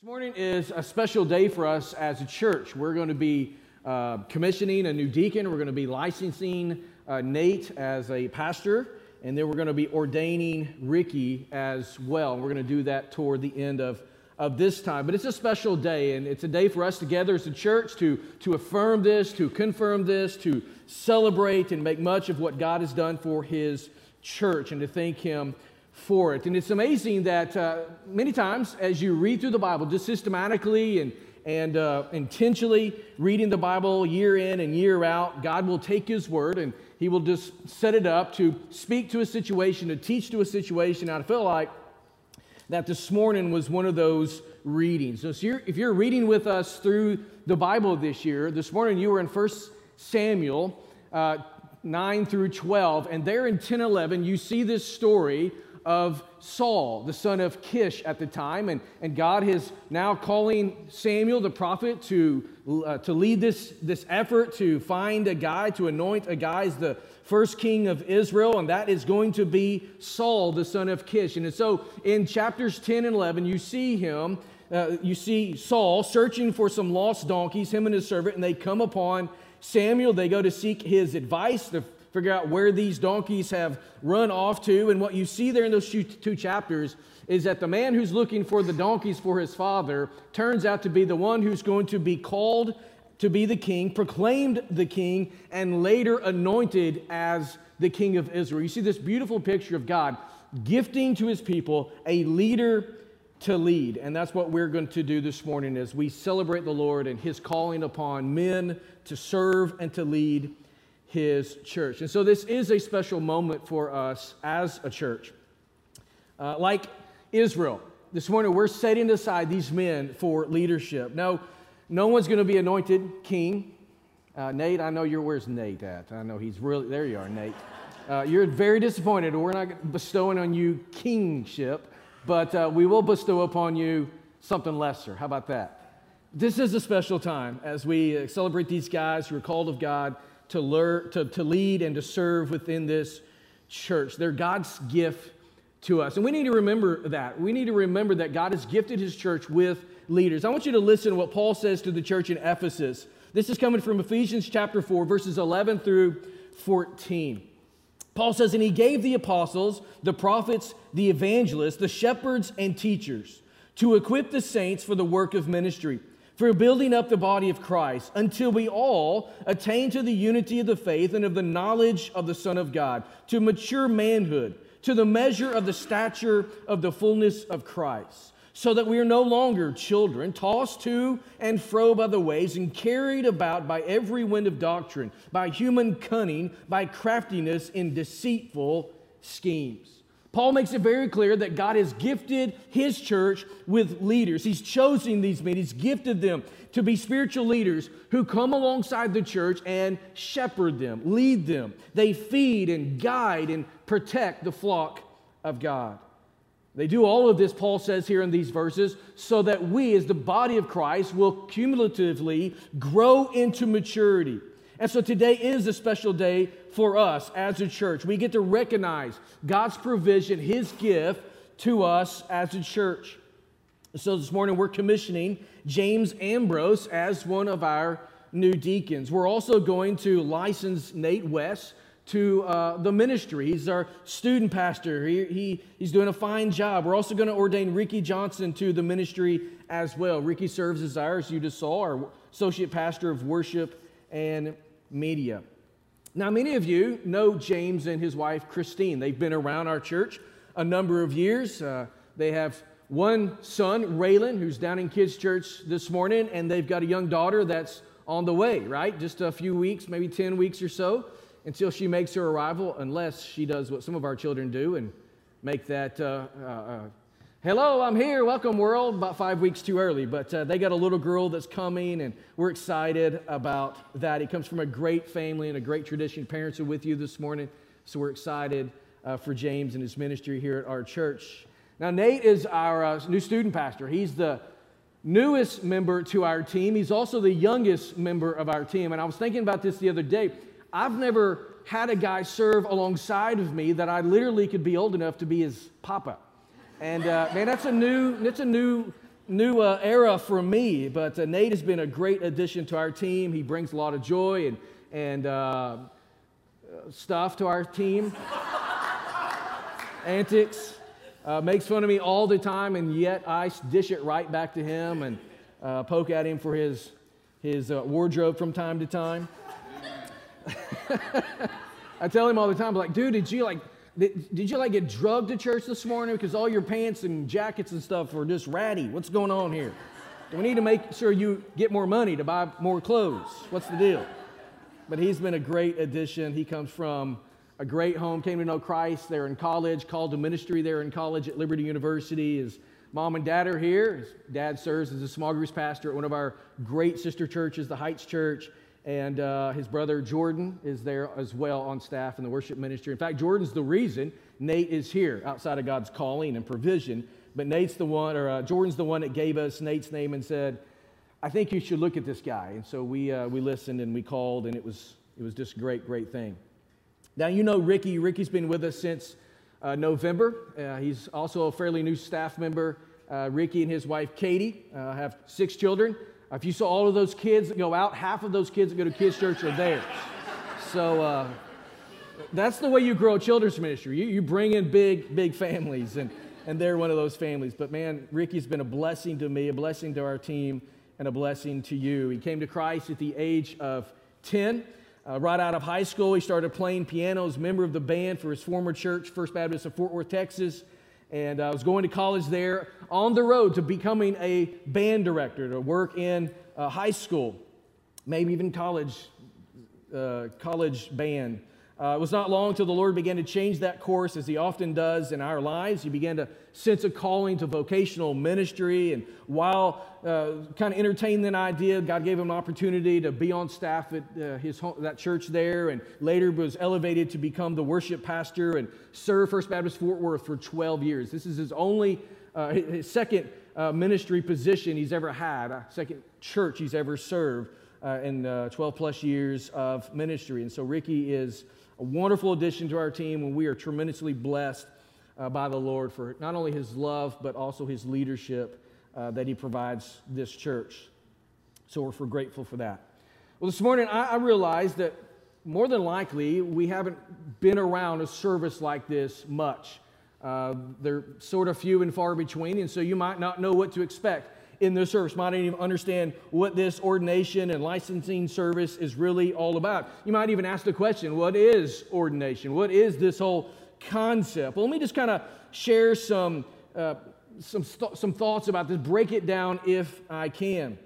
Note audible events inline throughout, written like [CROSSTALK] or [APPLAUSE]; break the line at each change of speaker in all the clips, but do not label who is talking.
This morning is a special day for us as a church. We're going to be uh, commissioning a new deacon. We're going to be licensing uh, Nate as a pastor, and then we're going to be ordaining Ricky as well. We're going to do that toward the end of, of this time. But it's a special day, and it's a day for us together as a church to, to affirm this, to confirm this, to celebrate and make much of what God has done for his church, and to thank him for it. And it's amazing that uh, many times as you read through the Bible, just systematically and, and uh, intentionally reading the Bible year in and year out, God will take His word and He will just set it up to speak to a situation, to teach to a situation. And I feel like that this morning was one of those readings. So if you're, if you're reading with us through the Bible this year, this morning you were in 1 Samuel uh, 9 through 12, and there in 10 11, you see this story of Saul, the son of Kish at the time. And, and God is now calling Samuel, the prophet, to, uh, to lead this, this effort to find a guy, to anoint a guy as the first king of Israel. And that is going to be Saul, the son of Kish. And so in chapters 10 and 11, you see him. Uh, you see Saul searching for some lost donkeys, him and his servant, and they come upon Samuel. They go to seek his advice. The figure out where these donkeys have run off to. And what you see there in those two chapters is that the man who's looking for the donkeys for his father turns out to be the one who's going to be called to be the king, proclaimed the king, and later anointed as the king of Israel. You see this beautiful picture of God gifting to his people a leader to lead. And that's what we're going to do this morning as we celebrate the Lord and his calling upon men to serve and to lead his church. And so this is a special moment for us as a church. Uh, like Israel, this morning we're setting aside these men for leadership. No, no one's going to be anointed king. Uh, Nate, I know you're, where's Nate at? I know he's really, there you are, Nate. Uh, you're very disappointed. We're not bestowing on you kingship, but uh, we will bestow upon you something lesser. How about that? This is a special time as we celebrate these guys who are called of God to, learn, to, to lead and to serve within this church. They're God's gift to us. And we need to remember that. We need to remember that God has gifted his church with leaders. I want you to listen to what Paul says to the church in Ephesus. This is coming from Ephesians chapter 4, verses 11 through 14. Paul says, And he gave the apostles, the prophets, the evangelists, the shepherds, and teachers to equip the saints for the work of ministry for building up the body of Christ until we all attain to the unity of the faith and of the knowledge of the Son of God, to mature manhood, to the measure of the stature of the fullness of Christ, so that we are no longer children, tossed to and fro by the waves and carried about by every wind of doctrine, by human cunning, by craftiness in deceitful schemes. Paul makes it very clear that God has gifted his church with leaders. He's chosen these men, he's gifted them to be spiritual leaders who come alongside the church and shepherd them, lead them. They feed and guide and protect the flock of God. They do all of this, Paul says here in these verses, so that we, as the body of Christ, will cumulatively grow into maturity. And so today is a special day for us as a church. We get to recognize God's provision, His gift to us as a church. So this morning we're commissioning James Ambrose as one of our new deacons. We're also going to license Nate West to uh, the ministry. He's our student pastor. He, he, he's doing a fine job. We're also going to ordain Ricky Johnson to the ministry as well. Ricky serves as our, you just saw, our associate pastor of worship and media. Now, many of you know James and his wife, Christine. They've been around our church a number of years. Uh, they have one son, Raylan, who's down in Kids Church this morning, and they've got a young daughter that's on the way, right? Just a few weeks, maybe 10 weeks or so, until she makes her arrival, unless she does what some of our children do and make that uh, uh, uh Hello, I'm here. Welcome, world. About five weeks too early, but uh, they got a little girl that's coming, and we're excited about that. He comes from a great family and a great tradition. Parents are with you this morning, so we're excited uh, for James and his ministry here at our church. Now, Nate is our uh, new student pastor. He's the newest member to our team. He's also the youngest member of our team. And I was thinking about this the other day. I've never had a guy serve alongside of me that I literally could be old enough to be his papa. And uh, man, that's a new, that's a new new uh, era for me, but uh, Nate has been a great addition to our team. He brings a lot of joy and, and uh, stuff to our team, [LAUGHS] antics. Uh, makes fun of me all the time, and yet I dish it right back to him and uh, poke at him for his, his wardrobe from time to time. [LAUGHS] I tell him all the time, like, dude, did you like, did, you like get drugged to church this morning because all your pants and jackets and stuff are just ratty? What's going on here? We need to make sure you get more money to buy more clothes? What's the deal? But he's been a great addition. He comes from a great home, came to know Christ. They're in college, called to ministry there in college at Liberty University. His mom and dad are here. His dad serves as a small groups pastor at one of our great sister churches, the Heights Church. And uh, his brother Jordan is there as well on staff in the worship ministry. In fact, Jordan's the reason Nate is here outside of God's calling and provision. But Nate's the one, or uh, Jordan's the one that gave us Nate's name and said, I think you should look at this guy. And so we, uh, we listened and we called, and it was, it was just a great, great thing. Now, you know Ricky. Ricky's been with us since uh, November. Uh, he's also a fairly new staff member. Uh, Ricky and his wife, Katie, have six children. If you saw all of those kids that go out, half of those kids that go to kids' church are there. So uh, that's the way you grow a children's ministry. You, you bring in big, big families, and, and they're one of those families. But man, Ricky's been a blessing to me, a blessing to our team, and a blessing to you. He came to Christ at the age of 10. Uh, right out of high school, he started playing piano as member of the band for his former church, First Baptist of Fort Worth, Texas. And I was going to college there on the road to becoming a band director to work in uh, high school, maybe even college, uh, college band. Uh, it was not long until the Lord began to change that course, as He often does in our lives. He began to sense a calling to vocational ministry. And while uh, kind of entertaining that idea, God gave him an opportunity to be on staff at uh, his home, that church there, and later was elevated to become the worship pastor and serve First Baptist Fort Worth for 12 years. This is his only, uh, his second uh, ministry position he's ever had, second church he's ever served uh, in uh, 12 plus years of ministry. And so Ricky is a wonderful addition to our team, and we are tremendously blessed uh, by the Lord for not only his love, but also his leadership uh, that he provides this church. So we're, grateful for that. Well, this morning I, I realized that more than likely we haven't been around a service like this much. Uh, they're sort of few and far between, and so you might not know what to expect in this service might even understand what this ordination and licensing service is really all about. You might even ask the question what is ordination? What is this whole concept? Well, let me just kind of share some, uh, some, some thoughts about this, break it down if I can.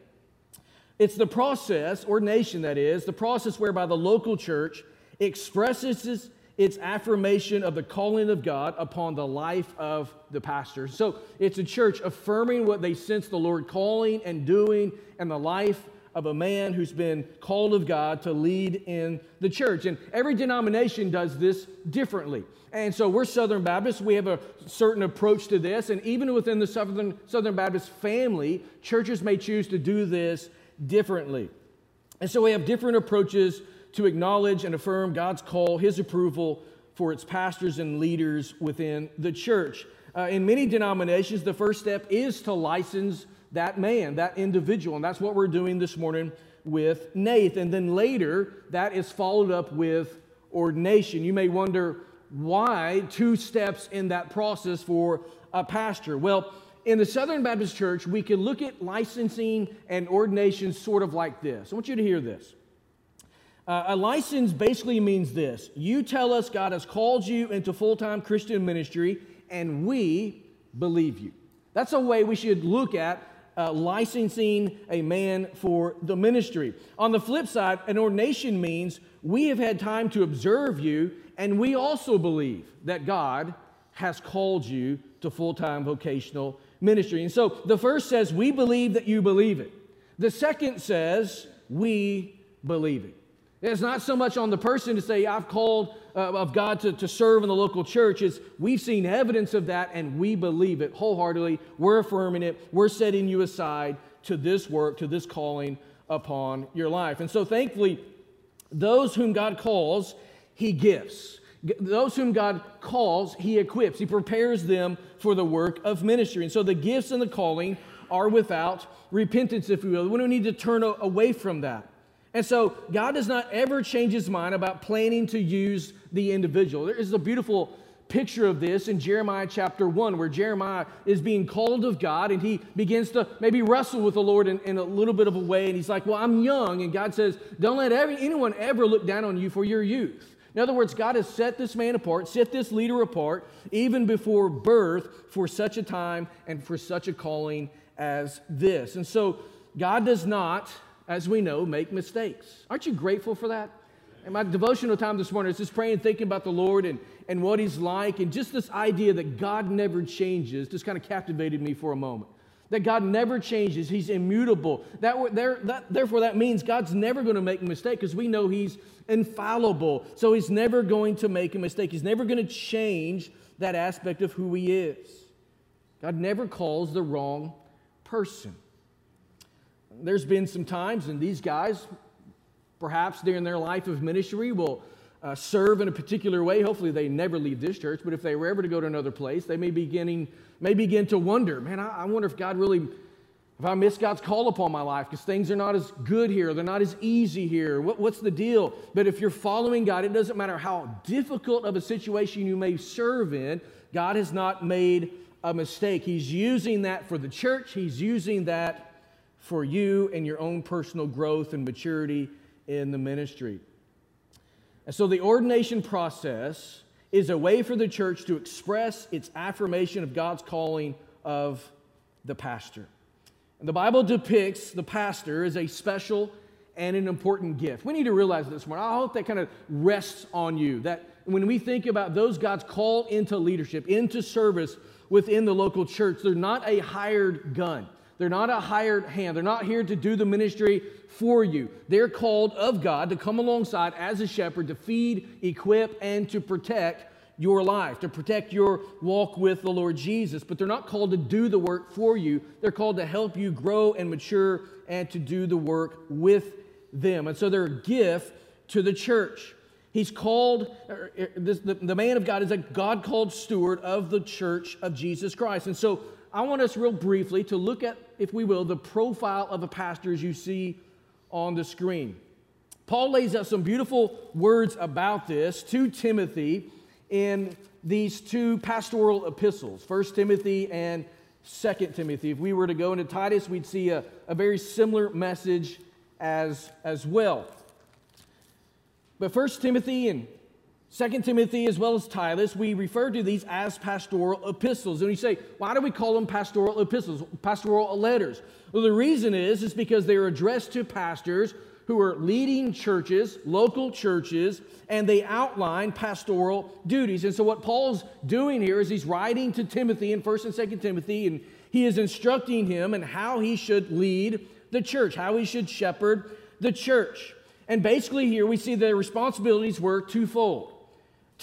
It's the process, ordination that is, the process whereby the local church expresses it's affirmation of the calling of God upon the life of the pastor. So it's a church affirming what they sense the Lord calling and doing and the life of a man who's been called of God to lead in the church. And every denomination does this differently. And so we're Southern Baptists. We have a certain approach to this. And even within the Southern, Southern Baptist family, churches may choose to do this differently. And so we have different approaches to acknowledge and affirm God's call, His approval for its pastors and leaders within the church. Uh, in many denominations, the first step is to license that man, that individual. And that's what we're doing this morning with Nate. And then later, that is followed up with ordination. You may wonder why two steps in that process for a pastor. Well, in the Southern Baptist Church, we can look at licensing and ordination sort of like this. I want you to hear this. Uh, a license basically means this you tell us God has called you into full time Christian ministry, and we believe you. That's a way we should look at uh, licensing a man for the ministry. On the flip side, an ordination means we have had time to observe you, and we also believe that God has called you to full time vocational ministry. And so the first says, We believe that you believe it. The second says, We believe it. It's not so much on the person to say, I've called uh, of God to, to serve in the local church. It's we've seen evidence of that and we believe it wholeheartedly. We're affirming it. We're setting you aside to this work, to this calling upon your life. And so thankfully, those whom God calls, He gifts. Those whom God calls, He equips. He prepares them for the work of ministry. And so the gifts and the calling are without repentance, if we will. We don't need to turn away from that. And so God does not ever change his mind about planning to use the individual. There is a beautiful picture of this in Jeremiah chapter 1, where Jeremiah is being called of God and he begins to maybe wrestle with the Lord in, in a little bit of a way. And he's like, Well, I'm young. And God says, Don't let every, anyone ever look down on you for your youth. In other words, God has set this man apart, set this leader apart, even before birth, for such a time and for such a calling as this. And so, God does not, as we know, make mistakes. Aren't you grateful for that? And my devotional time this morning is just praying, thinking about the Lord and, and what He's like, and just this idea that God never changes just kind of captivated me for a moment. That God never changes, He's immutable. That, there, that, therefore, that means God's never going to make a mistake because we know He's infallible. So He's never going to make a mistake. He's never going to change that aspect of who He is. God never calls the wrong person. There's been some times, and these guys, perhaps during their life of ministry, will uh, serve in a particular way. Hopefully, they never leave this church, but if they were ever to go to another place, they may, beginning, may begin to wonder man, I, I wonder if God really if I miss God's call upon my life because things are not as good here, they're not as easy here, what, what's the deal? But if you're following God, it doesn't matter how difficult of a situation you may serve in, God has not made a mistake. He's using that for the church, He's using that for you and your own personal growth and maturity in the ministry. And so the ordination process is a way for the church to express its affirmation of God's calling of the pastor. And the Bible depicts the pastor as a special and an important gift. We need to realize this morning. I hope that kind of rests on you. That when we think about those God's called into leadership, into service within the local church, they're not a hired gun. They're not a hired hand. They're not here to do the ministry for you. They're called of God to come alongside as a shepherd to feed, equip, and to protect your life, to protect your walk with the Lord Jesus. But they're not called to do the work for you. They're called to help you grow and mature and to do the work with them. And so they're a gift to the church. He's called, er, er, the, the man of God is a God called steward of the church of Jesus Christ. And so I want us real briefly to look at, if we will, the profile of a pastor as you see on the screen. Paul lays out some beautiful words about this to Timothy in these two pastoral epistles, 1 Timothy and 2 Timothy. If we were to go into Titus, we'd see a, a very similar message as, as well. But 1 Timothy and 2 Timothy as well as Titus, we refer to these as pastoral epistles. And you say, why do we call them pastoral epistles, pastoral letters? Well, the reason is, is because they are addressed to pastors who are leading churches, local churches, and they outline pastoral duties. And so what Paul's doing here is he's writing to Timothy in 1st and 2nd Timothy, and he is instructing him in how he should lead the church, how he should shepherd the church. And basically here we see the responsibilities were twofold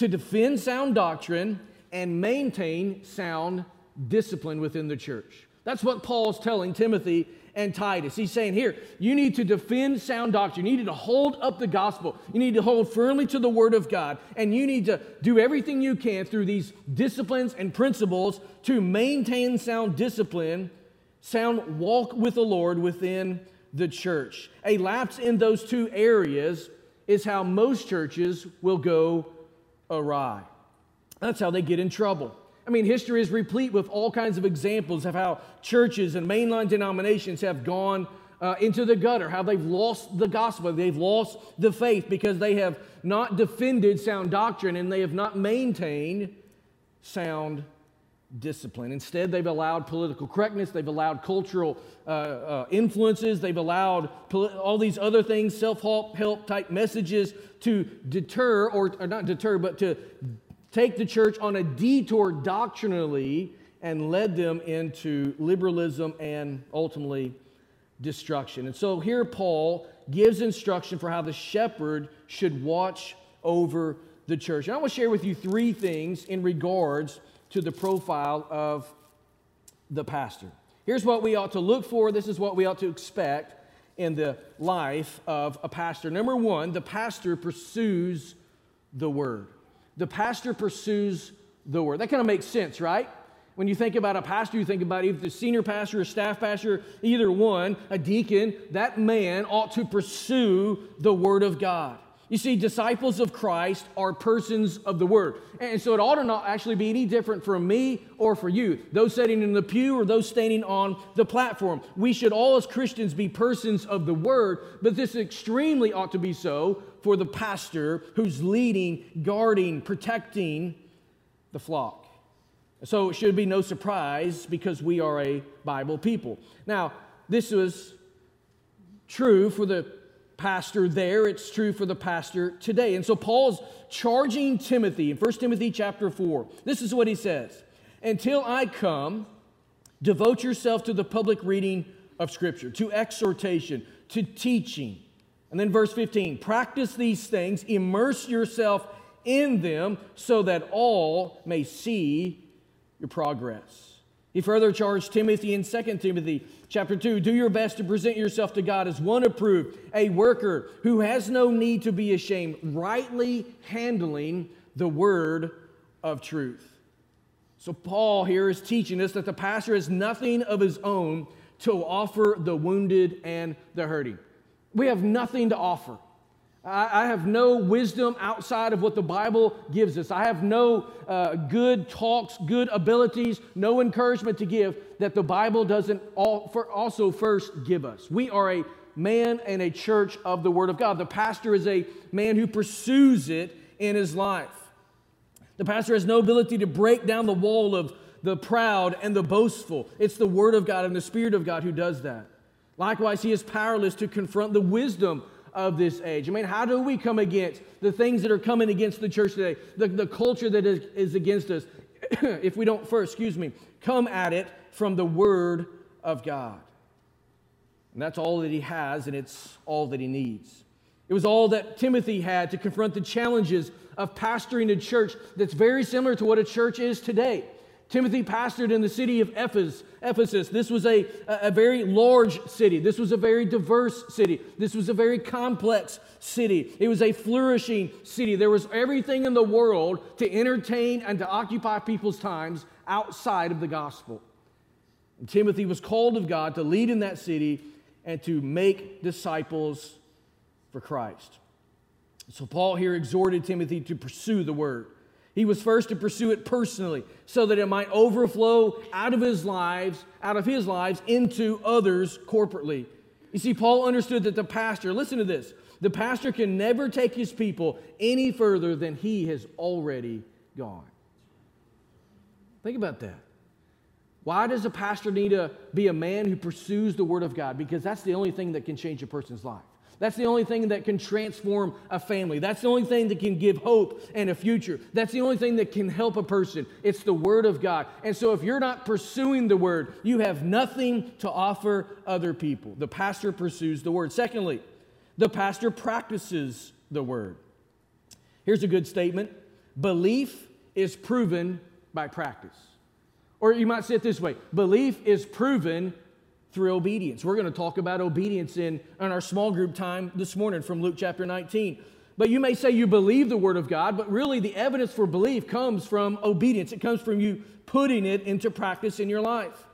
to defend sound doctrine and maintain sound discipline within the church. That's what Paul's telling Timothy and Titus. He's saying here, you need to defend sound doctrine. You need to hold up the gospel. You need to hold firmly to the word of God. And you need to do everything you can through these disciplines and principles to maintain sound discipline, sound walk with the Lord within the church. A lapse in those two areas is how most churches will go awry. That's how they get in trouble. I mean, history is replete with all kinds of examples of how churches and mainline denominations have gone uh, into the gutter, how they've lost the gospel, they've lost the faith because they have not defended sound doctrine and they have not maintained sound discipline. Instead, they've allowed political correctness, they've allowed cultural uh, uh, influences, they've allowed poli- all these other things, self help type messages to deter, or, or not deter, but to take the church on a detour doctrinally and led them into liberalism and ultimately destruction. And so here Paul gives instruction for how the shepherd should watch over the church. And I want to share with you three things in regards to the profile of the pastor. Here's what we ought to look for. This is what we ought to expect in the life of a pastor. Number one, the pastor pursues the word. The pastor pursues the word. That kind of makes sense, right? When you think about a pastor, you think about either the senior pastor or staff pastor, either one, a deacon, that man ought to pursue the Word of God. You see, disciples of Christ are persons of the Word. And so it ought to not actually be any different from me or for you, those sitting in the pew or those standing on the platform. We should all, as Christians, be persons of the Word, but this extremely ought to be so for the pastor who's leading, guarding, protecting the flock. So it should be no surprise because we are a Bible people. Now, this was true for the pastor there, it's true for the pastor today. And so Paul's charging Timothy in 1 Timothy chapter 4. This is what he says Until I come, devote yourself to the public reading of Scripture, to exhortation, to teaching. And then verse 15 practice these things, immerse yourself in them, so that all may see your progress. He further charged Timothy in 2 Timothy chapter 2 do your best to present yourself to God as one approved, a worker who has no need to be ashamed, rightly handling the word of truth. So, Paul here is teaching us that the pastor has nothing of his own to offer the wounded and the hurting. We have nothing to offer. I, have no wisdom outside of what the Bible gives us. I have no uh, good talks, good abilities, no encouragement to give that the Bible doesn't also first give us. We are a man and a church of the Word of God. The pastor is a man who pursues it in his life. The pastor has no ability to break down the wall of the proud and the boastful. It's the Word of God and the Spirit of God who does that. Likewise, he is powerless to confront the wisdom of this age. I mean, how do we come against the things that are coming against the church today, the, the culture that is, is against us, [CLEARS THROAT] if we don't first, excuse me, come at it from the Word of God? And that's all that he has, and it's all that he needs. It was all that Timothy had to confront the challenges of pastoring a church that's very similar to what a church is today. Timothy pastored in the city of Ephesus. This was a, a very large city. This was a very diverse city. This was a very complex city. It was a flourishing city. There was everything in the world to entertain and to occupy people's times outside of the gospel. And Timothy was called of God to lead in that city and to make disciples for Christ. So, Paul here exhorted Timothy to pursue the word. He was first to pursue it personally so that it might overflow out of his lives, out of his lives into others corporately. You see, Paul understood that the pastor, listen to this, the pastor can never take his people any further than he has already gone. Think about that. Why does a pastor need to be a man who pursues the Word of God? Because that's the only thing that can change a person's life. That's the only thing that can transform a family. That's the only thing that can give hope and a future. That's the only thing that can help a person. It's the Word of God. And so if you're not pursuing the Word, you have nothing to offer other people. The pastor pursues the Word. Secondly, the pastor practices the Word. Here's a good statement belief is proven by practice. Or you might say it this way belief is proven through obedience. We're going to talk about obedience in, in our small group time this morning from Luke chapter 19. But you may say you believe the Word of God, but really the evidence for belief comes from obedience. It comes from you putting it into practice in your life.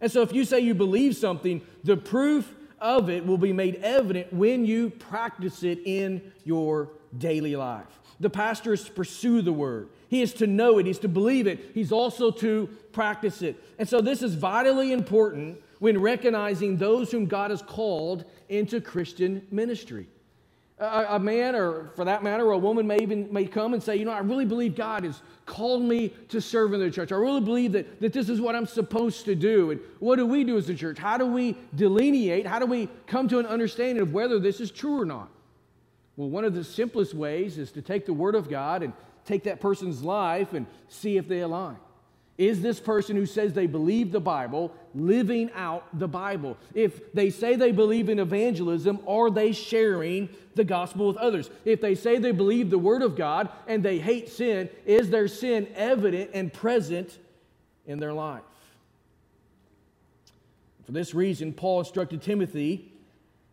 And so if you say you believe something, the proof of it will be made evident when you practice it in your daily life. The pastor is to pursue the Word. He is to know it, he's to believe it, he's also to practice it. And so this is vitally important when recognizing those whom God has called into Christian ministry. A, a, man, or for that matter, a woman may even may come and say, you know, I really believe God has called me to serve in the church. I really believe that, that this is what I'm supposed to do. And what do we do as a church? How do we delineate? How do we come to an understanding of whether this is true or not? Well, one of the simplest ways is to take the Word of God and take that person's life and see if they align. Is this person who says they believe the Bible living out the Bible? If they say they believe in evangelism, are they sharing the gospel with others? If they say they believe the Word of God and they hate sin, is their sin evident and present in their life? For this reason, Paul instructed Timothy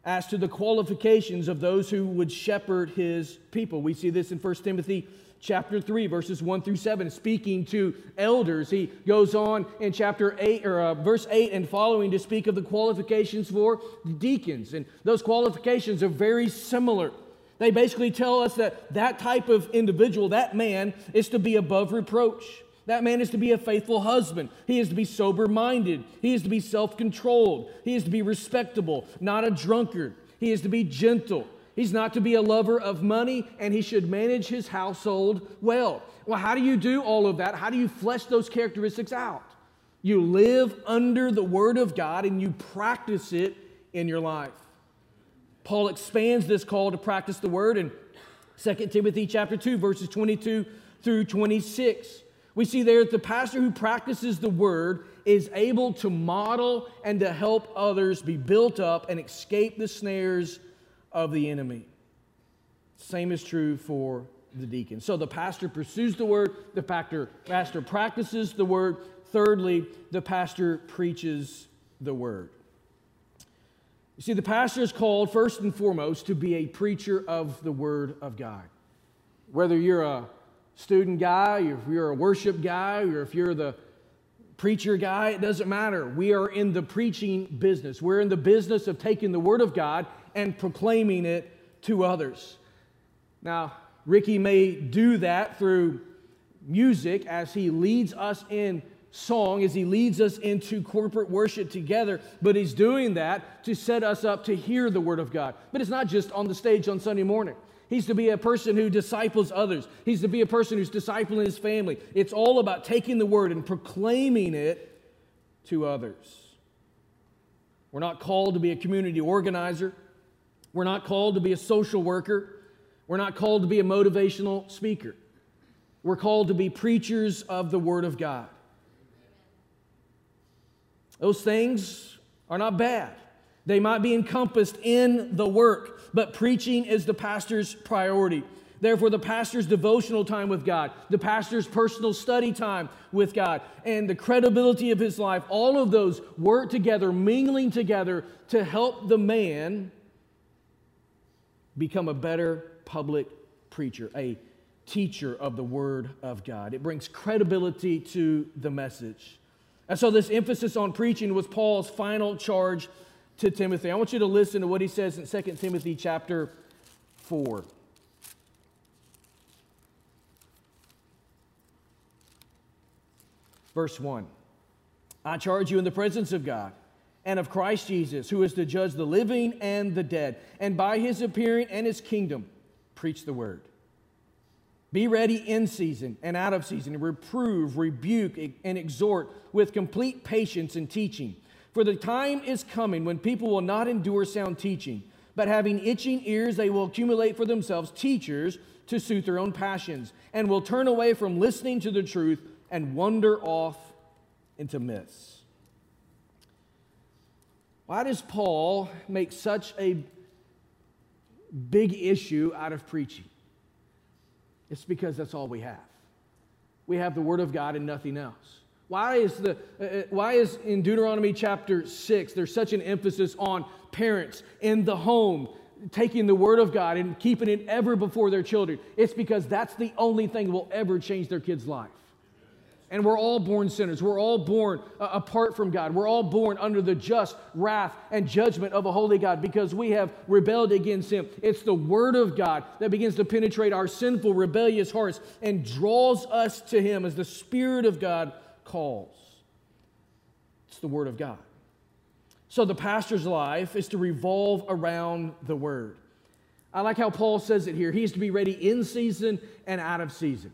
as to the qualifications of those who would shepherd his people. We see this in 1 Timothy chapter 3, verses 1 through 7, speaking to elders. He goes on in chapter 8, or uh, verse 8 and following to speak of the qualifications for deacons. And those qualifications are very similar. They basically tell us that that type of individual, that man, is to be above reproach. That man is to be a faithful husband. He is to be sober minded. He is to be self controlled. He is to be respectable, not a drunkard. He is to be gentle. He's not to be a lover of money, and he should manage his household well. Well, how do you do all of that? How do you flesh those characteristics out? You live under the Word of God and you practice it in your life. Paul expands this call to practice the Word in 2 Timothy chapter 2, verses 22 through 26. We see there that the pastor who practices the Word is able to model and to help others be built up and escape the snares of the enemy. Same is true for the deacon. So the pastor pursues the word, the pastor, pastor practices the word. Thirdly, the pastor preaches the word. You see, the pastor is called first and foremost to be a preacher of the word of God. Whether you're a student guy, if you're a worship guy, or if you're the preacher guy, it doesn't matter. We are in the preaching business. We're in the business of taking the word of God and proclaiming it to others. Now, Ricky may do that through music as he leads us in song, as he leads us into corporate worship together, but he's doing that to set us up to hear the Word of God. But it's not just on the stage on Sunday morning. He's to be a person who disciples others. He's to be a person who's discipling his family. It's all about taking the Word and proclaiming it to others. We're not called to be a community organizer. We're not called to be a social worker. We're not called to be a motivational speaker. We're called to be preachers of the Word of God. Those things are not bad. They might be encompassed in the work, but preaching is the pastor's priority. Therefore, the pastor's devotional time with God, the pastor's personal study time with God, and the credibility of his life, all of those work together, mingling together to help the man become a better public preacher, a teacher of the Word of God. It brings credibility to the message. And so, this emphasis on preaching was Paul's final charge to Timothy. I want you to listen to what he says in 2 Timothy chapter 4. Verse 1 I charge you in the presence of God and of Christ Jesus, who is to judge the living and the dead, and by his appearing and his kingdom, preach the word. Be ready in season and out of season, reprove, rebuke, and exhort with complete patience and teaching. For the time is coming when people will not endure sound teaching, but having itching ears, they will accumulate for themselves teachers to suit their own passions, and will turn away from listening to the truth and wander off into myths. Why does Paul make such a big issue out of preaching? It's because that's all we have. We have the Word of God and nothing else. Why is, the, uh, uh why is in Deuteronomy chapter 6 there's such an emphasis on parents in the home taking the Word of God and keeping it ever before their children? It's because that's the only thing that will ever change their kid's life. And we're all born sinners. We're all born uh, apart from God. We're all born under the just wrath and judgment of a holy God because we have rebelled against Him. It's the Word of God that begins to penetrate our sinful, rebellious hearts and draws us to Him as the Spirit of God calls. It's the Word of God. So the pastor's life is to revolve around the Word. I like how Paul says it here. He is to be ready in season and out of season.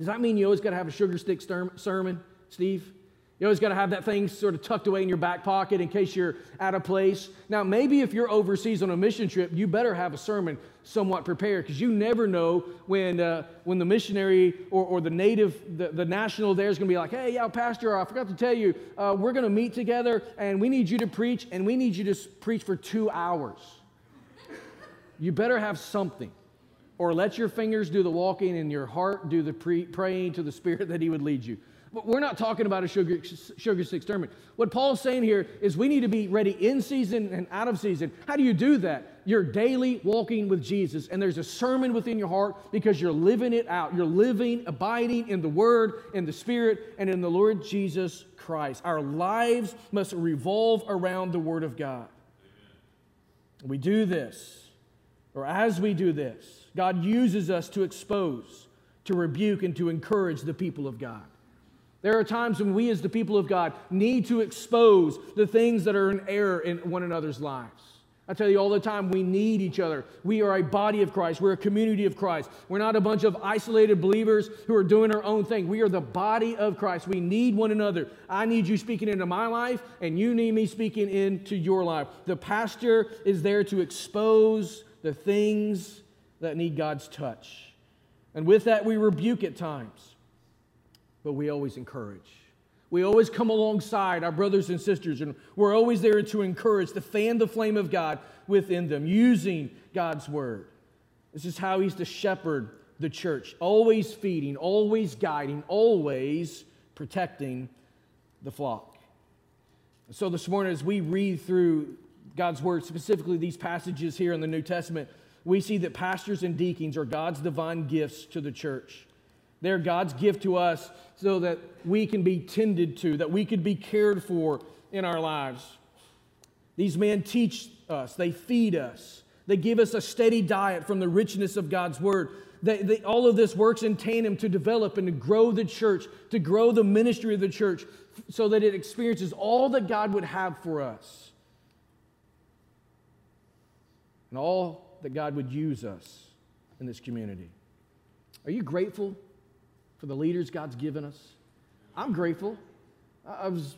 Does that mean you always got to have a sugar stick sermon, Steve? You always got to have that thing sort of tucked away in your back pocket in case you're out of place. Now, maybe if you're overseas on a mission trip, you better have a sermon somewhat prepared because you never know when, uh, when the missionary or, or the native, the, the national there is going to be like, hey, yeah, Pastor, I forgot to tell you, uh, we're going to meet together and we need you to preach and we need you to preach for two hours. you better have something or let your fingers do the walking and your heart do the pre- praying to the Spirit that He would lead you. But we're not talking about a sugar, sugar stick sermon. What Paul's saying here is we need to be ready in season and out of season. How do you do that? You're daily walking with Jesus, and there's a sermon within your heart because you're living it out. You're living, abiding in the Word, in the Spirit, and in the Lord Jesus Christ. Our lives must revolve around the Word of God. We do this, or as we do this, God uses us to expose, to rebuke, and to encourage the people of God. There are times when we, as the people of God, need to expose the things that are in error in one another's lives. I tell you all the time, we need each other. We are a body of Christ. We're a community of Christ. We're not a bunch of isolated believers who are doing our own thing. We are the body of Christ. We need one another. I need you speaking into my life, and you need me speaking into your life. The pastor is there to expose the things that need God's touch. And with that, we rebuke at times but we always encourage. We always come alongside our brothers and sisters, and we're always there to encourage, to fan the flame of God within them, using God's word. This is how He's to shepherd the church, always feeding, always guiding, always protecting the flock. So, this morning, as we read through God's word, specifically these passages here in the New Testament, we see that pastors and deacons are God's divine gifts to the church. They're God's gift to us so that we can be tended to, that we could be cared for in our lives. These men teach us, they feed us, they give us a steady diet from the richness of God's word. They, they, all of this works in tandem to develop and to grow the church, to grow the ministry of the church, so that it experiences all that God would have for us and all that God would use us in this community. Are you grateful for the leaders God's given us. I'm grateful. I was,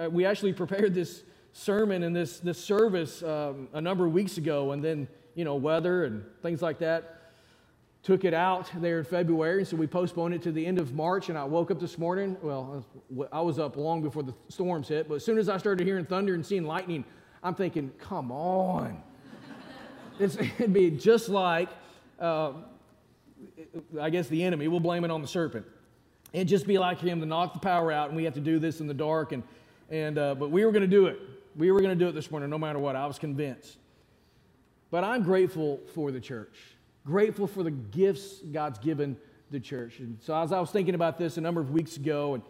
uh, we actually prepared this sermon and this, this service um, a number of weeks ago, and then, you know, weather and things like that took it out there in February, and so we postponed it to the end of March. And I woke up this morning. Well, I was up long before the storms hit, but as soon as I started hearing thunder and seeing lightning, I'm thinking, come on. [LAUGHS] it'd be just like uh, I guess the enemy, we'll blame it on the serpent. It'd just be like him to knock the power out, and we have to do this in the dark. And, and, uh, but we were going to do it. We were going to do it this morning, no matter what. I was convinced. But I'm grateful for the church, grateful for the gifts God's given the church. And so, as I was thinking about this a number of weeks ago, and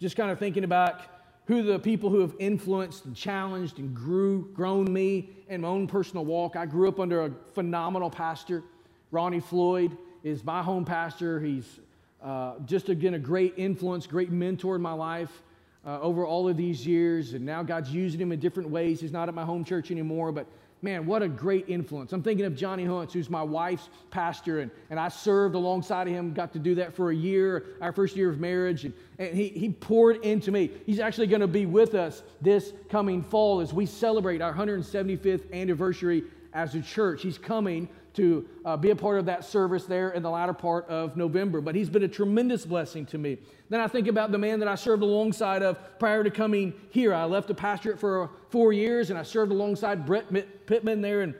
just kind of thinking about who the people who have influenced and challenged and grew, grown me in my own personal walk. I grew up under a phenomenal pastor, Ronnie Floyd is my home pastor. He's uh, just, again, a great influence, great mentor in my life uh, over all of these years. And now God's using him in different ways. He's not at my home church anymore, but man, what a great influence. I'm thinking of Johnny Huntz, who's my wife's pastor, and, and I served alongside of him, got to do that for a year, our first year of marriage, and, and he, he poured into me. He's actually going to be with us this coming fall as we celebrate our 175th anniversary as a church. He's coming to uh, be a part of that service there in the latter part of November. But he's been a tremendous blessing to me. Then I think about the man that I served alongside of prior to coming here. I left the pastorate for four years and I served alongside Brett Pittman there in,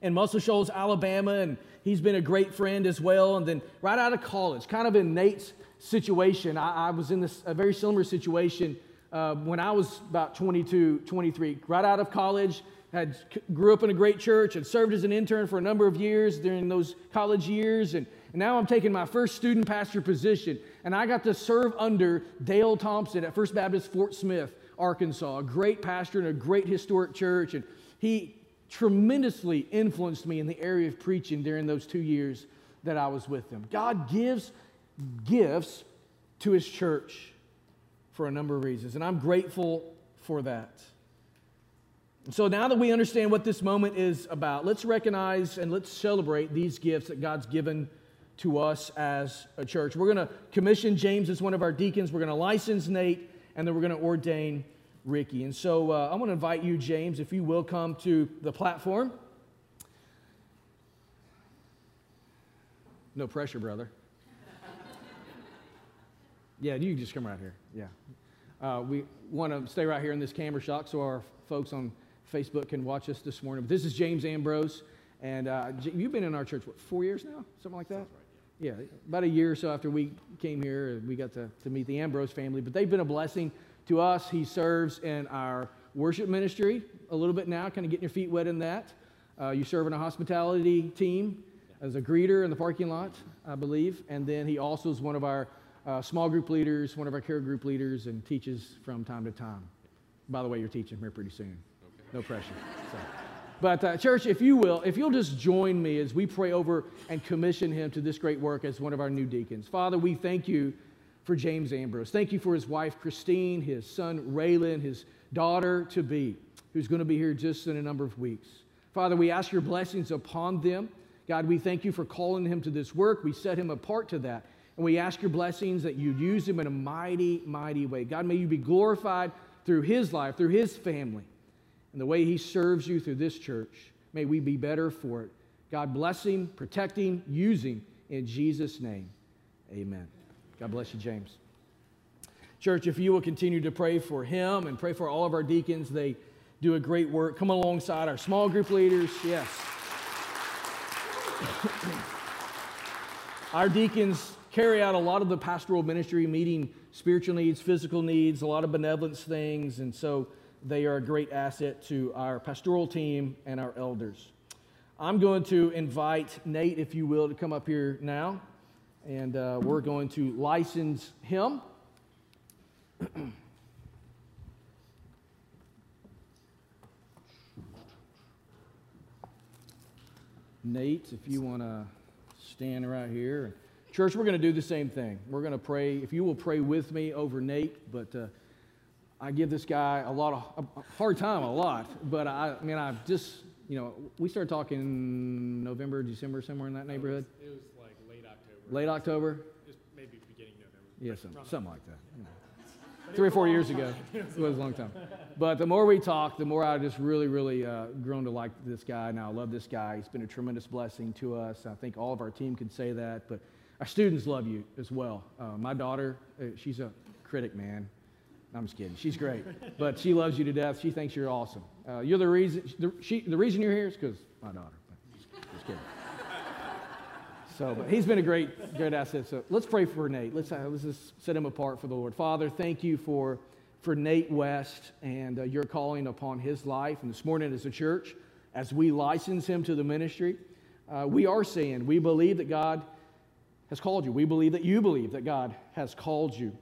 in Muscle Shoals, Alabama. And he's been a great friend as well. And then right out of college, kind of in Nate's situation, I, I was in this, a very similar situation uh, when I was about 22, 23. Right out of college, had grew up in a great church, had served as an intern for a number of years during those college years, and, and now I'm taking my first student pastor position. And I got to serve under Dale Thompson at First Baptist Fort Smith, Arkansas, a great pastor in a great historic church. And he tremendously influenced me in the area of preaching during those two years that I was with him. God gives gifts to his church for a number of reasons, and I'm grateful for that. So now that we understand what this moment is about, let's recognize and let's celebrate these gifts that God's given to us as a church. We're going to commission James as one of our deacons. We're going to license Nate, and then we're going to ordain Ricky. And so uh, I want to invite you, James, if you will come to the platform. No pressure, brother. [LAUGHS] yeah, you just come right here. Yeah. Uh, we want to stay right here in this camera shot so our folks on Facebook can watch us this morning. But this is James Ambrose, and uh, you've been in our church, what, four years now? Something like that? yeah, about a year or so after we came here, we got to, to meet the Ambrose family. But they've been a blessing to us. He serves in our worship ministry a little bit now, kind of getting your feet wet in that. Uh, you serve in a hospitality team as a greeter in the parking lot, I believe. And then he also is one of our uh, small group leaders, one of our care group leaders, and teaches from time to time. By the way, you're teaching here pretty soon. No pressure. So. But, uh, church, if you will, if you'll just join me as we pray over and commission him to this great work as one of our new deacons. Father, we thank you for James Ambrose. Thank you for his wife, Christine, his son, Raylan, his daughter to be, who's going to be here just in a number of weeks. Father, we ask your blessings upon them. God, we thank you for calling him to this work. We set him apart to that. And we ask your blessings that you'd use him in a mighty, mighty way. God, may you be glorified through his life, through his family and the way He serves you through this church. May we be better for it. God bless him, protecting, using in Jesus' name. Amen. God bless you, James. Church, if you will continue to pray for him and pray for all of our deacons, they do a great work. Come alongside our small group leaders. Yes. our deacons carry out a lot of the pastoral ministry, meeting spiritual needs, physical needs, a lot of benevolence things. And so they are a great asset to our pastoral team and our elders. I'm going to invite Nate, if you will, to come up here now, and uh, we're going to license him. [CLEARS THROAT] Nate, if you want to stand right here. Church, we're going to do the same thing. We're going to pray. If you will pray with me over Nate, but uh, I give this guy a lot of a hard time, a lot. But I, I mean, I've just, you know, we started talking November, December, somewhere in that neighborhood.
It was, it was like late October.
Late October.
Just maybe beginning November.
Yeah, something, something like that. You know. Three or four years ago. it was a long time. But the more we talk, the more I just really, really uh, grown to like this guy. Now I love this guy. He's been a tremendous blessing to us. I think all of our team can say that. But our students love you as well. Uh, my daughter, uh, she's a critic, man. I'm just kidding. She's great, but she loves you to death. She thinks you're awesome. Uh, you're the reason. The, she, the reason you're here is because my daughter. Just, just, kidding. So, but he's been a great, great asset. So let's pray for Nate. Let's uh, let's just set him apart for the Lord. Father, thank you for for Nate West and uh, your calling upon his life. And this morning, as a church, as we license him to the ministry, uh, we are saying we believe that God has called you. We believe that you believe that God has called you.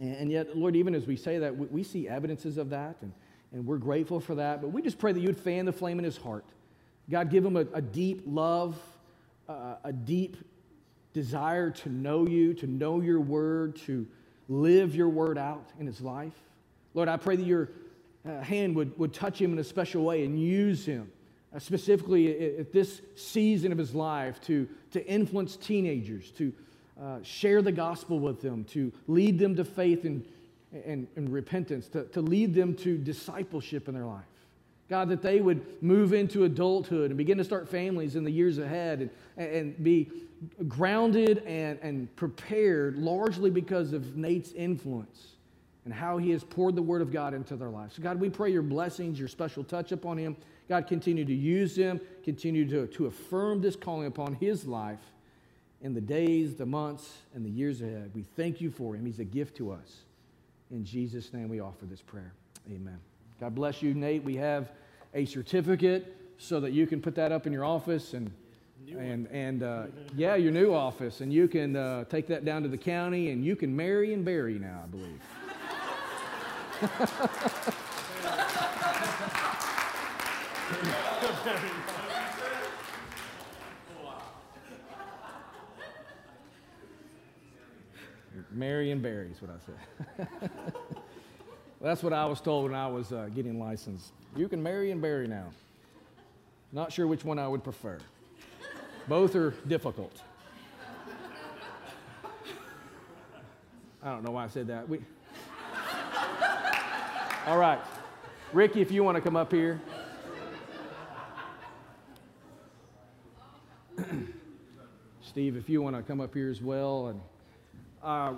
And yet, Lord, even as we say that, we see evidences of that, and, and we're grateful for that. But we just pray that you would fan the flame in his heart. God, give him a, a deep love, uh, a deep desire to know you, to know your word, to live your word out in his life. Lord, I pray that your uh, hand would, would touch him in a special way and use him, uh, specifically at, this season of his life, to, to influence teenagers, to uh, share the gospel with them, to lead them to faith and, and, and repentance, to, to lead them to discipleship in their life. God, that they would move into adulthood and begin to start families in the years ahead and, and be grounded and, and prepared largely because of Nate's influence and how he has poured the Word of God into their lives. So, God, we pray your blessings, your special touch upon him. God, continue to use him, continue to, to affirm this calling upon his life in the days, the months, and the years ahead. We thank you for him. He's a gift to us. In Jesus' name, we offer this prayer. Amen. God bless you, Nate. We have a certificate so that you can put that up in your office and and and uh, [LAUGHS] yeah, your new office, and you can uh, take that down to the county, and you can marry and bury now, I believe. [LAUGHS] [LAUGHS] Marry and bury is what I said. [LAUGHS] well, that's what I was told when I was uh, getting licensed. You can marry and bury now. Not sure which one I would prefer. Both are difficult. I don't know why I said that. We... [LAUGHS] All right. Ricky, if you want to come up here. [CLEARS THROAT] Steve, if you want to come up here as well. And uh,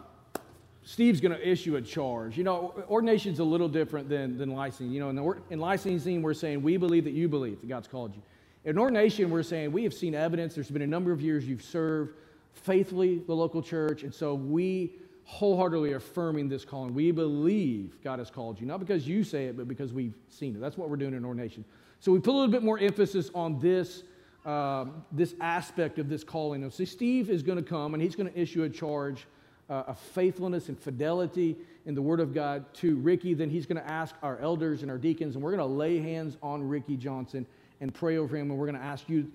Steve's going to issue a charge. You know, ordination is a little different than, than licensing. You know, in, the, in licensing, we're saying we believe that you believe that God's called you. In ordination, we're saying we have seen evidence. There's been a number of years you've served faithfully the local church. And so we wholeheartedly affirming this calling. We believe God has called you, not because you say it, but because we've seen it. That's what we're doing in ordination. So we put a little bit more emphasis on this, um, this aspect of this calling. So Steve is going to come and he's going to issue a charge uh, of faithfulness and fidelity in the Word of God to Ricky. Then he's going to ask our elders and our deacons, and we're going to lay hands on Ricky Johnson and pray over him. And we're going to ask you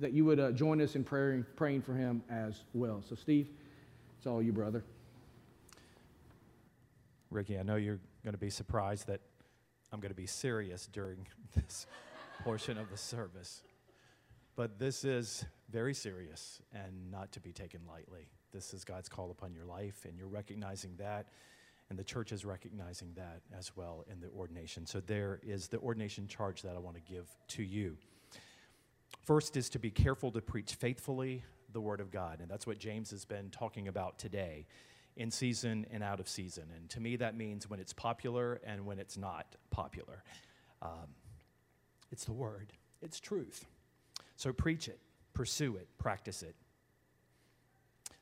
that you would uh, join us in praying, praying for him as well. So, Steve, it's all you, brother.
Ricky, I know you're going to be surprised that I'm going to be serious during [LAUGHS] this portion of the service. But this is very serious and not to be taken lightly. This is God's call upon your life, and you're recognizing that, and the church is recognizing that as well in the ordination. So there is the ordination charge that I want to give to you. First is to be careful to preach faithfully the word of God, and that's what James has been talking about today in season and out of season. And to me, that means when it's popular and when it's not popular. Um, it's the word, it's truth. So preach it, pursue it, practice it.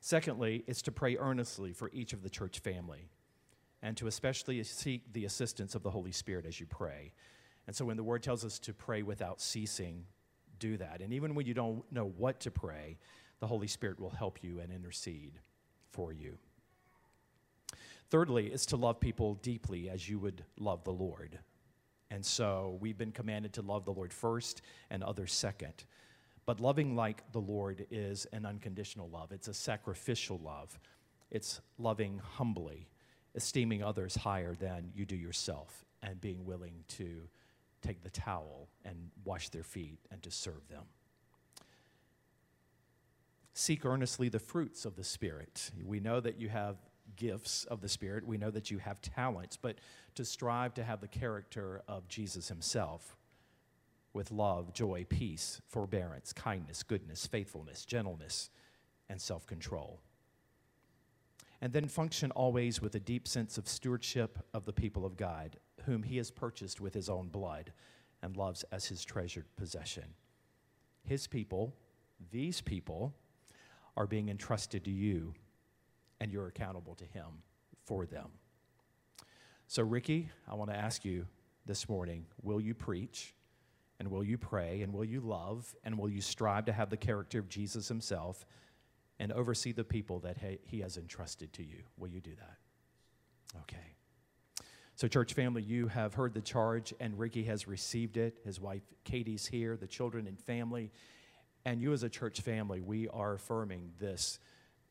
Secondly, it's to pray earnestly for each of the church family and to especially seek the assistance of the Holy Spirit as you pray. And so when the word tells us to pray without ceasing, do that. And even when you don't know what to pray, the Holy Spirit will help you and intercede for you. Thirdly, is to love people deeply as you would love the Lord. And so we've been commanded to love the Lord first and others second. But loving like the Lord is an unconditional love, it's a sacrificial love. It's loving humbly, esteeming others higher than you do yourself, and being willing to take the towel and wash their feet and to serve them. Seek earnestly the fruits of the Spirit. We know that you have gifts of the Spirit. We know that you have talents, but to strive to have the character of Jesus himself with love, joy, peace, forbearance, kindness, goodness, faithfulness, gentleness, and self control. And then function always with a deep sense of stewardship of the people of God, whom he has purchased with his own blood and loves as his treasured possession. His people, these people, are being entrusted to you and you're accountable to Him for them. So, Ricky, I want to ask you this morning will you preach? And will you pray? And will you love? And will you strive to have the character of Jesus Himself and oversee the people that He has entrusted to you? Will you do that? Okay. So, church family, you have heard the charge, and Ricky has received it. His wife Katie's here, the children and family. And you, as a church family, we are affirming this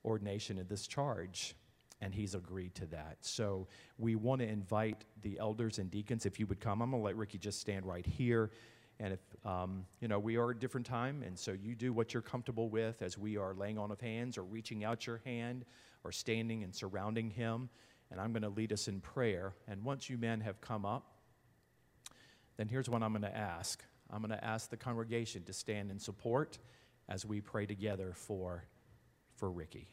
ordination and this charge and he's agreed to that. So we want to invite the elders and deacons if you would come. I'm going to let Ricky just stand right here. And if, um, you know, we are a different time, and so you do what you're comfortable with as we are laying on of hands or reaching out your hand or standing and surrounding him. And I'm going to lead us in prayer. And once you men have come up, then here's what I'm going to ask I'm going to ask the congregation to stand in support as we pray together for for Ricky.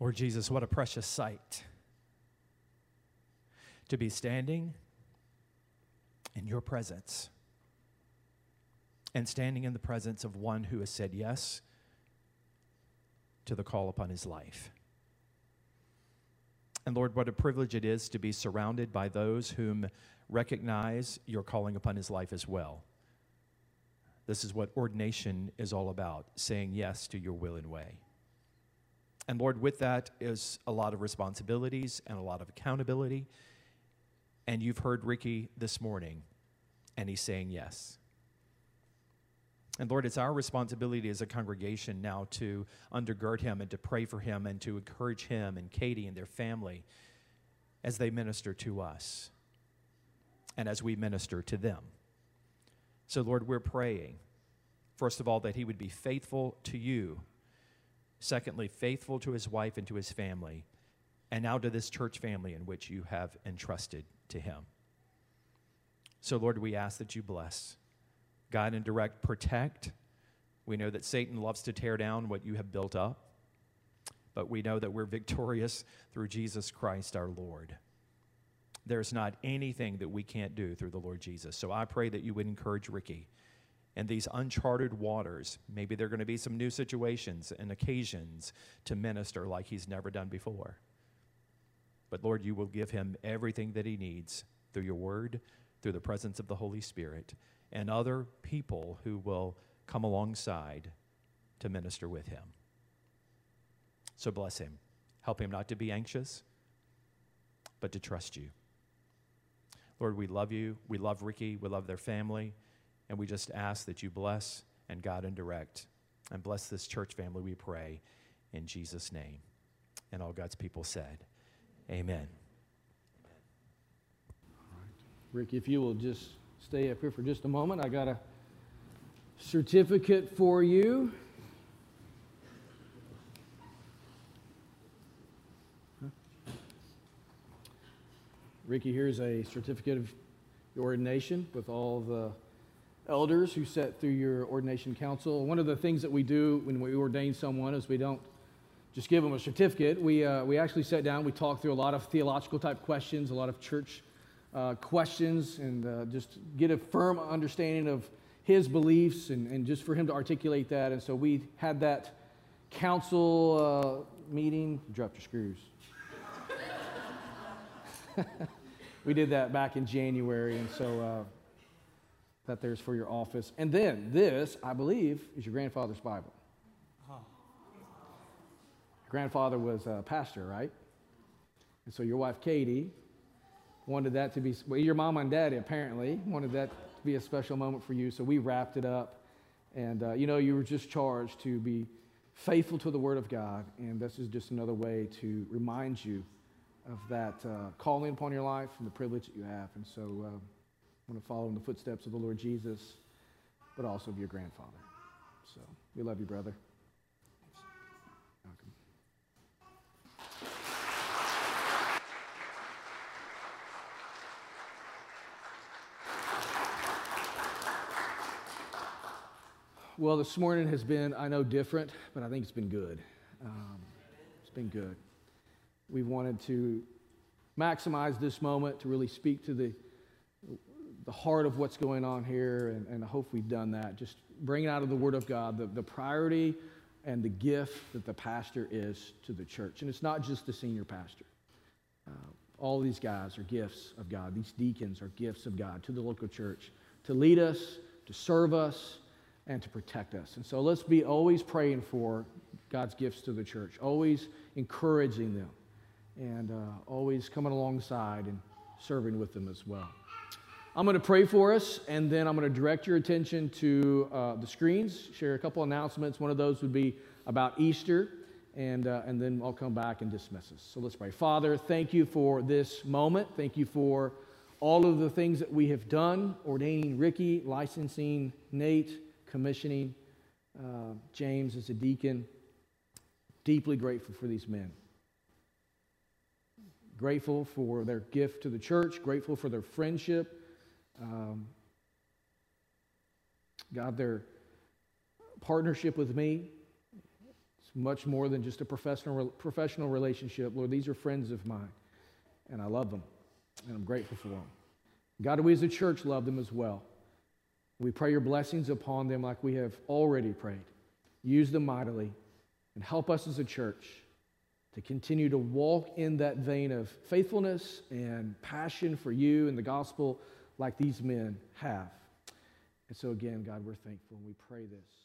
Lord Jesus, what a precious sight to be standing in your presence and standing in the presence of one who has said yes to the call upon his life. And Lord, what a privilege it is to be surrounded by those whom recognize your calling upon his life as well. This is what ordination is all about saying yes to your will and way. And Lord, with that is a lot of responsibilities and a lot of accountability. And you've heard Ricky this morning, and he's saying yes. And Lord, it's our responsibility as a congregation now to undergird him and to pray for him and to encourage him and Katie and their family as they minister to us and as we minister to them. So, Lord, we're praying, first of all, that he would be faithful to you. Secondly, faithful to his wife and to his family. And now to this church family in which you have entrusted to him. So, Lord, we ask that you bless guide and direct, protect. We know that Satan loves to tear down what you have built up. but we know that we're victorious through Jesus Christ our Lord. There's not anything that we can't do through the Lord Jesus. So I pray that you would encourage Ricky and these uncharted waters. Maybe there are going to be some new situations and occasions to minister like he's never done before. But Lord, you will give him everything that he needs through your word, through the presence of the Holy Spirit, and other people who will come alongside to minister with him. So bless him. Help him not to be anxious, but to trust you. Lord, we love you. We love Ricky. We love their family. And we just ask that you bless and guide and direct. And bless this church family, we pray, in Jesus' name. And all God's people said, Amen.
Ricky, if you will just stay up here for just a moment, I got a certificate for you. Ricky, here's a certificate of your ordination with all the elders who sat through your ordination council. One of the things that we do when we ordain someone is we don't just give them a certificate. We, uh, we actually sat down, we talked through a lot of theological type questions, a lot of church uh, questions, and uh, just get a firm understanding of his beliefs and, and just for him to articulate that. And so we had that council uh, meeting. Drop your screws. [LAUGHS] we did that back in January, and so uh, that there's for your office. And then this, I believe, is your grandfather's Bible. Grandfather was a pastor, right? And so your wife Katie wanted that to be, well, your mom and daddy apparently wanted that to be a special moment for you. So we wrapped it up. And, uh, you know, you were just charged to be faithful to the Word of God. And this is just another way to remind you of that uh, calling upon your life and the privilege that you have. And so uh, want to follow in the footsteps of the Lord Jesus, but also of your grandfather. So we love you, brother. Well, this morning has been, I know, different, but I think it's been good. Um, it's been good. We wanted to maximize this moment to really speak to the, the heart of what's going on here, and, and I hope we've done that. Just bring out of the Word of God the, the priority and the gift that the pastor is to the church. And it's not just the senior pastor. Uh, all these guys are gifts of God. These deacons are gifts of God to the local church to lead us, to serve us, and to protect us. And so let's be always praying for God's gifts to the church, always encouraging them, and uh, always coming alongside and serving with them as well. I'm going to pray for us, and then I'm going to direct your attention to uh, the screens, share a couple announcements. One of those would be about Easter, and, uh, and then I'll come back and dismiss us. So let's pray. Father, thank you for this moment. Thank you for all of the things that we have done ordaining Ricky, licensing Nate, commissioning uh, James as a deacon. Deeply grateful for these men. Grateful for their gift to the church, grateful for their friendship. Um, God, their partnership with me it's much more than just a professional, professional relationship. Lord, these are friends of mine, and I love them, and I'm grateful for them. God, we as a church love them as well. We pray your blessings upon them like we have already prayed. Use them mightily and help us as a church to continue to walk in that vein of faithfulness and passion for you and the gospel like these men have. And so, again, God, we're thankful and we pray this